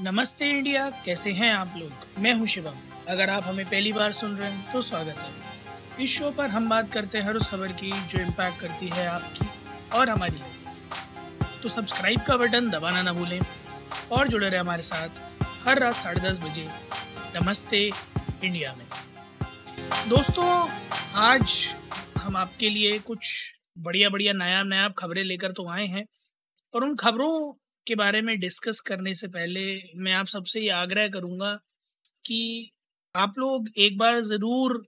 नमस्ते इंडिया, कैसे हैं आप लोग? मैं हूँ शिवम। अगर आप हमें पहली बार सुन रहे हैं तो स्वागत है। इस शो पर हम बात करते हैं हर उस खबर की जो इम्पैक्ट करती है आपकी और हमारी लाइफ तो सब्सक्राइब का बटन दबाना ना भूलें और जुड़े रहे हमारे साथ हर रात साढ़े दस बजे नमस्ते इंडिया में। दोस्तों, आज हम आपके लिए कुछ बढ़िया बढ़िया नया नया खबरें लेकर तो आए हैं और उन खबरों के बारे में डिस्कस करने से पहले मैं आप सबसे ये आग्रह करूँगा कि आप लोग एक बार ज़रूर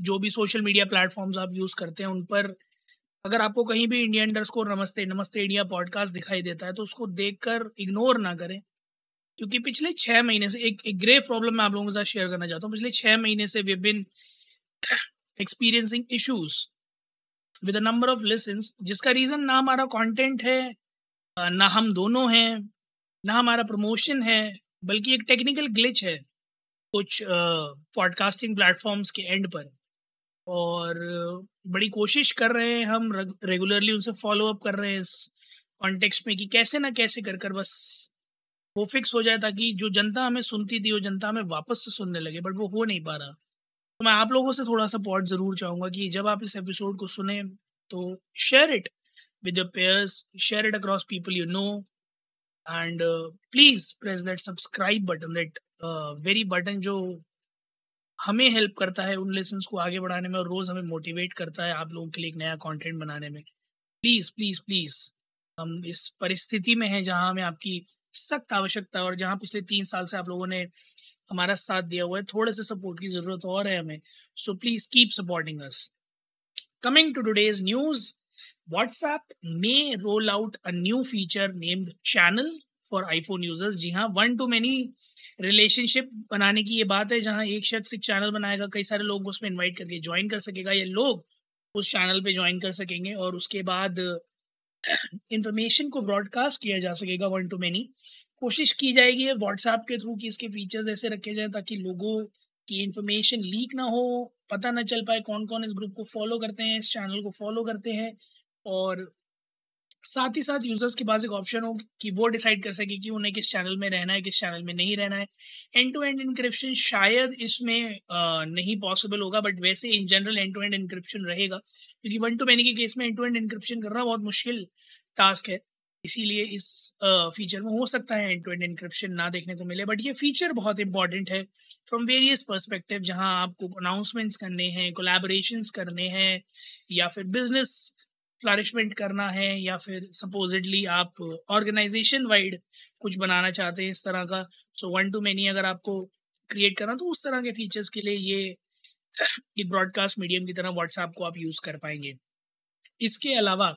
जो भी सोशल मीडिया प्लेटफॉर्म्स आप यूज़ करते हैं, उन पर अगर आपको कहीं भी इंडिया अंडर स्कोर नमस्ते नमस्ते इंडिया पॉडकास्ट दिखाई देता है तो उसको देखकर इग्नोर ना करें। क्योंकि पिछले छः महीने से, एक एक ग्रे प्रॉब्लम मैं आप लोगों के साथ शेयर करना चाहता हूँ। पिछले छः महीने से we been experiencing issues with number of listens जिसका रीज़न ना हमारा कंटेंट है ना हम दोनों हैं ना हमारा प्रमोशन है बल्कि एक टेक्निकल ग्लिच है कुछ पॉडकास्टिंग uh, प्लेटफॉर्म्स के एंड पर। और बड़ी कोशिश कर रहे हैं हम रेगुलरली उनसे फॉलो अप कर रहे हैं इस कॉन्टेक्स्ट में कि कैसे ना कैसे कर कर बस वो फिक्स हो जाए ताकि जो जनता हमें सुनती थी वो जनता हमें वापस से सुनने लगे बट वो हो नहीं पा रहा। तो मैं आप लोगों से थोड़ा सपोर्ट ज़रूर चाहूँगा कि जब आप इस एपिसोड को सुने तो share it with your peers share it across people you know and please press that subscribe button that very button जो हमें हेल्प करता है उन लेसन को आगे बढ़ाने में और रोज़ हमें मोटिवेट करता है आप लोगों के लिए एक नया कंटेंट बनाने में। प्लीज़ प्लीज़ प्लीज़ हम इस परिस्थिति में हैं जहाँ हमें आपकी सख्त आवश्यकता और जहाँ पिछले तीन साल से आप लोगों ने हमारा साथ दिया हुआ है थोड़े से सपोर्ट की ज़रूरत और है हमें। So please keep supporting us coming to today's news WhatsApp may roll out a new feature named channel for iPhone users जी हाँ वन टू मैनी रिलेशनशिप बनाने की ये बात है, जहाँ एक शख्स एक चैनल बनाएगा, कई सारे लोग उसमें इनवाइट करके ज्वाइन कर सकेगा, या लोग उस चैनल पे ज्वाइन कर सकेंगे और उसके बाद इंफॉर्मेशन को ब्रॉडकास्ट किया जा सकेगा वन टू मैनी कोशिश की जाएगी व्हाट्सएप के थ्रू कि इसके फीचर्स ऐसे रखे जाएँ ताकि लोगों की इन्फॉर्मेशन लीक ना हो, पता ना चल पाए कौन कौन इस ग्रुप को फॉलो करते हैं, इस चैनल को फॉलो करते हैं और साथ ही साथ यूज़र्स के पास एक ऑप्शन हो कि वो डिसाइड कर सके कि उन्हें किस चैनल में रहना है, किस चैनल में नहीं रहना है। एंड टू एंड इंक्रिप्शन शायद इसमें नहीं पॉसिबल होगा बट वैसे in general end to end encryption रहेगा। क्योंकि वन टू मैनी के केस में एंड टू एंड इंक्रिप्शन करना बहुत मुश्किल टास्क है। इसीलिए इस फीचर में हो सकता है एंड टू एंड इंक्रिप्शन ना देखने को मिले बट ये फीचर बहुत इंपॉर्टेंट है। फ्रॉम वेरियस पर्सपेक्टिव जहाँ आपको अनाउंसमेंट्स करने हैं कोलेबोरेशन करने हैं, या फिर बिज़नेस फ्लारिशमेंट करना है, या फिर सपोजिडली आप ऑर्गेनाइजेशन वाइड कुछ बनाना चाहते हैं इस तरह का सो वन टू मैनी अगर आपको क्रिएट करना तो उस तरह के फीचर्स के लिए ये ब्रॉडकास्ट मीडियम की तरह व्हाट्सएप को आप यूज़ कर पाएँगे। इसके अलावा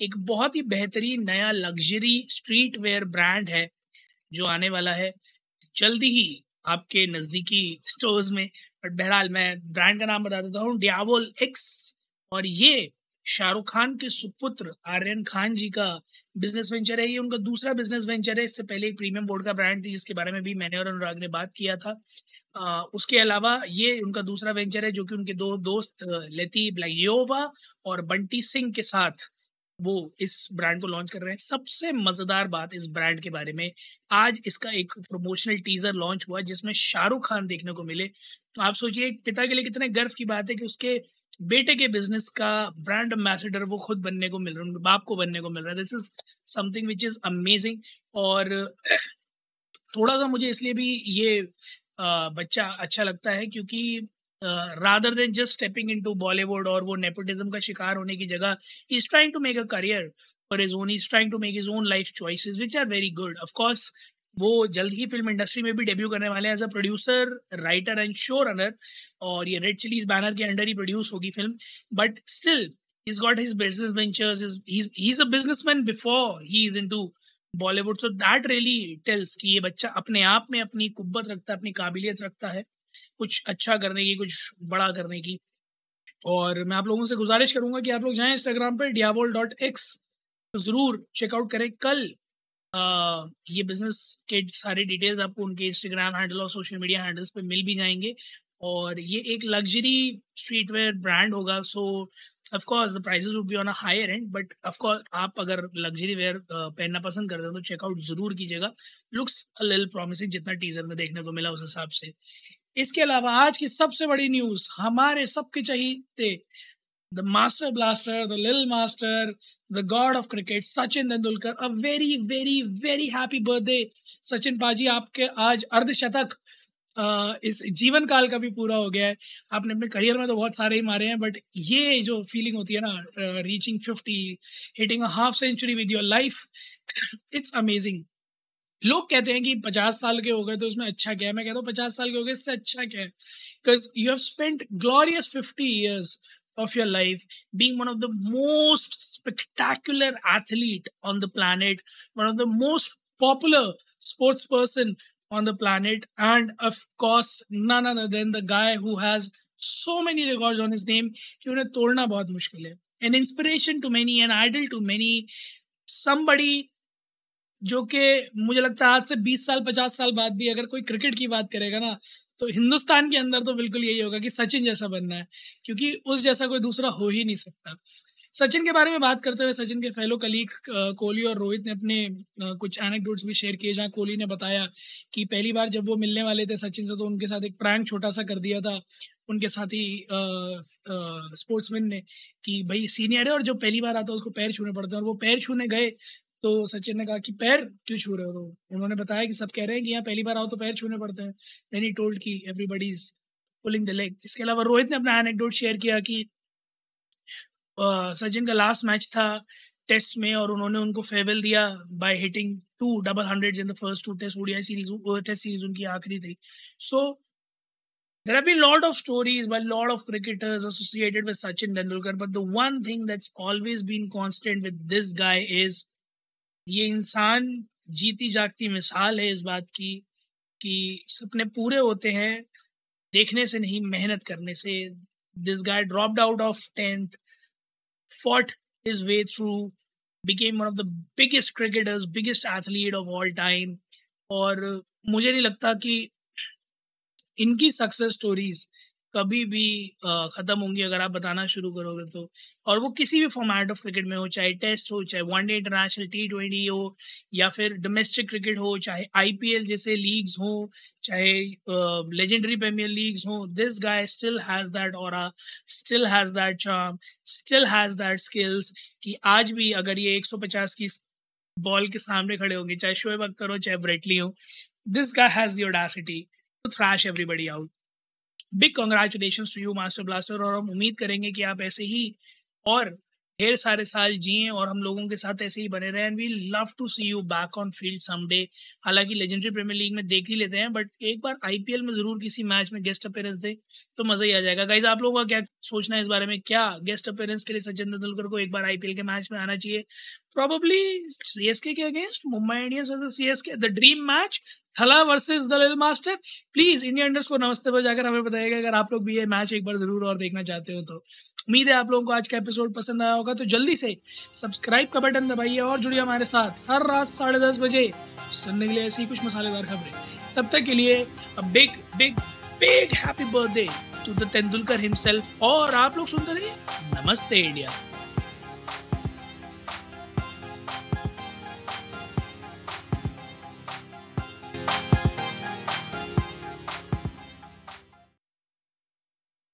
एक बहुत ही बेहतरीन नया लग्जरी स्ट्रीट वेयर ब्रांड है जो आने वाला है। जल्दी ही आपके नज़दीकी स्टोर्स में बट बहरहाल मैं ब्रांड का नाम बता देता हूँ डियावोल एक्स और ये शाहरुख खान के सुपुत्र आर्यन खान जी का बिज़नेस वेंचर है। ये उनका दूसरा बिज़नेस वेंचर है। इससे पहले एक प्रीमियम बोर्ड का ब्रांड थी जिसके बारे में भी मैंने और अनुराग ने बात किया था। आ, उसके अलावा ये उनका दूसरा वेंचर है जो कि उनके दो दोस्त लेती ब्लाइयोवा और बंटी सिंह के साथ वो इस ब्रांड को लॉन्च कर रहे हैं। सबसे मज़ेदार बात इस ब्रांड के बारे में, आज इसका एक प्रमोशनल टीजर लॉन्च हुआ जिसमें शाहरुख खान देखने को मिले। तो आप सोचिए, पिता के लिए कितने गर्व की बात है कि उसके बेटे के बिज़नेस का ब्रांड एम्बेसडर वो खुद बनने को मिल रहा है, उनके बाप को बनने को मिल रहा है। This is something which is amazing और थोड़ा सा मुझे इसलिए भी ये बच्चा अच्छा लगता है क्योंकि rather than just stepping into Bollywood और वो नेपोटिज्म का शिकार होने की जगह is trying to make a career for his own is trying to make his own life choices which are very good of course वो जल्द ही फ़िल्म इंडस्ट्री में भी डेब्यू करने वाले हैं as a producer writer and show runner और ये Red Chillies banner के अंडर ही प्रोड्यूस होगी film but still he's got his business ventures he's he's, he's a businessman before he is into Bollywood so that really tells कि ये बच्चा अपने आप में अपनी कुब्बत रखता है अपनी काबिलियत रखता है। कुछ अच्छा करने की कुछ बड़ा करने की। और मैं आप लोगों से गुजारिश करूँगा कि आप लोग जाएँ इंस्टाग्राम पर डियावोल डॉट एक्स ज़रूर चेकआउट करें कल। आ, ये बिज़नेस के सारे डिटेल्स आपको उनके इंस्टाग्राम हैंडल और सोशल मीडिया हैंडल्स पे मिल भी जाएँगे। और ये एक लग्जरी स्ट्रीट वेयर ब्रांड होगा so of course the prices would be on a higher end but of course आप अगर लग्जरी वेयर पहनना पसंद करते हो तो चेकआउट ज़रूर कीजिएगा। लुक्स अ लिटिल प्रॉमिसिंग जितना टीजर में देखने को मिला उस हिसाब से। इसके अलावा आज की सबसे बड़ी न्यूज़ हमारे सबके चाहिए द मास्टर ब्लास्टर द लिल master the god of cricket Sachin Tendulkar a very very very happy birthday Sachin paaji, आपके आज अर्धशतक इस जीवन काल का भी पूरा हो गया है। आपने अपने करियर में तो बहुत सारे ही मारे हैं बट ये जो फीलिंग होती है ना reaching fifty hitting a half century with your life it's amazing लोग कहते हैं कि पचास साल के हो गए तो उसमें अच्छा क्या है मैं कहता हूँ पचास साल के हो गए इससे अच्छा क्या है because you have spent glorious fifty years of your life being one of the most spectacular athlete on the planet one of the most popular sports person on the planet and of course none other than the guy who has so many records on his name कि उन्हें तोड़ना बहुत मुश्किल है an inspiration to many an idol to many somebody जो कि मुझे लगता है आज से 20 साल 50 साल बाद भी अगर कोई क्रिकेट की बात करेगा ना तो हिंदुस्तान के अंदर तो बिल्कुल यही होगा कि सचिन जैसा बनना है, क्योंकि उस जैसा कोई दूसरा हो ही नहीं सकता। सचिन के बारे में बात करते हुए सचिन के फेलो कलीग कोहली और रोहित ने अपने कुछ एनेक्डोट्स भी शेयर किए, जहाँ कोहली ने बताया कि पहली बार जब वो मिलने वाले थे सचिन से तो उनके साथ एक प्रैंक छोटा सा कर दिया था, उनके साथ ही स्पोर्ट्समैन ने कि, भाई सीनियर है और जो पहली बार आता है, उसको पैर छूने पड़ते हैं। और वो पैर छूने गए तो सचिन ने कहा कि पैर क्यों छू रहे हो उन्होंने बताया कि सब कह रहे हैं कि यहाँ पहली बार आओ तो पैर छूने पड़ते हैं। देन ही टोल्ड कि everybody is pulling the leg इसके अलावा रोहित ने अपना एनेक्डोट शेयर किया कि सचिन का लास्ट मैच था टेस्ट में और उन्होंने उनको फेवल दिया by hitting two double hundred in the first two test ODI series test series उनकी आखिरी थी। सो There have been a lot of stories by a lot of cricketers associated with Sachin Tendulkar, but the one thing that's always been constant with this guy is ये इंसान जीती जागती मिसाल है इस बात की कि सपने पूरे होते हैं देखने से नहीं मेहनत करने से this guy dropped out of tenth fought his way through, became one of the biggest cricketers, biggest athlete of all time. और मुझे नहीं लगता कि इनकी सक्सेस स्टोरीज कभी भी ख़त्म होंगी, अगर आप बताना शुरू करोगे तो। और वो किसी भी फॉर्मेट ऑफ़ क्रिकेट में हो, चाहे टेस्ट हो, चाहे वनडे इंटरनेशनल टी ट्वेंटी हो, या फिर डोमेस्टिक क्रिकेट हो, चाहे आईपीएल जैसे लीग्स हो, चाहे लेजेंडरी प्रीमियर लीग्स हो this guy still has that और still has that charm still has that skills कि आज भी अगर ये 150 की बॉल के सामने खड़े होंगे, चाहे शोएब अख्तर हो, चाहे ब्रेटली हो this guy has the to thrash everybody out big congratulation to you master blaster और हम उम्मीद करेंगे कि आप ऐसे ही और ढेर सारे साल जिए और हम लोगों के साथ ऐसे ही बने रहे and we love to see you back on field someday हालाँकि लेजेंडरी प्रीमियर लीग में देख ही लेते हैं बट एक बार आईपीएल में ज़रूर किसी मैच में गेस्ट अपेयरेंस दे तो मज़ा ही आ जाएगा। गाइज़ आप लोगों का क्या सोचना है इस बारे में? क्या गेस्ट अपेयरेंस के लिए सचिन तेंदुलकर को एक बार आईपीएल के मैच में आना चाहिए? प्रॉबली सीएसके के against Mumbai Indians versus C S K the dream match Thala versus the master please India इंडर्स को नमस्ते पर जाकर हमें बताइएगा अगर आप लोग भी ये मैच एक बार ज़रूर और देखना चाहते हो तो। उम्मीद है आप लोगों को आज का एपिसोड पसंद आया होगा तो जल्दी से सब्सक्राइब का बटन दबाइए और जुड़िए हमारे साथ हर रात साढ़े दस बजे सुनने के लिए ऐसी कुछ मसालेदार खबरें। तब तक के लिए big big big happy birthday to the Tendulkar himself और आप लोग सुनते रहिए नमस्ते इंडिया।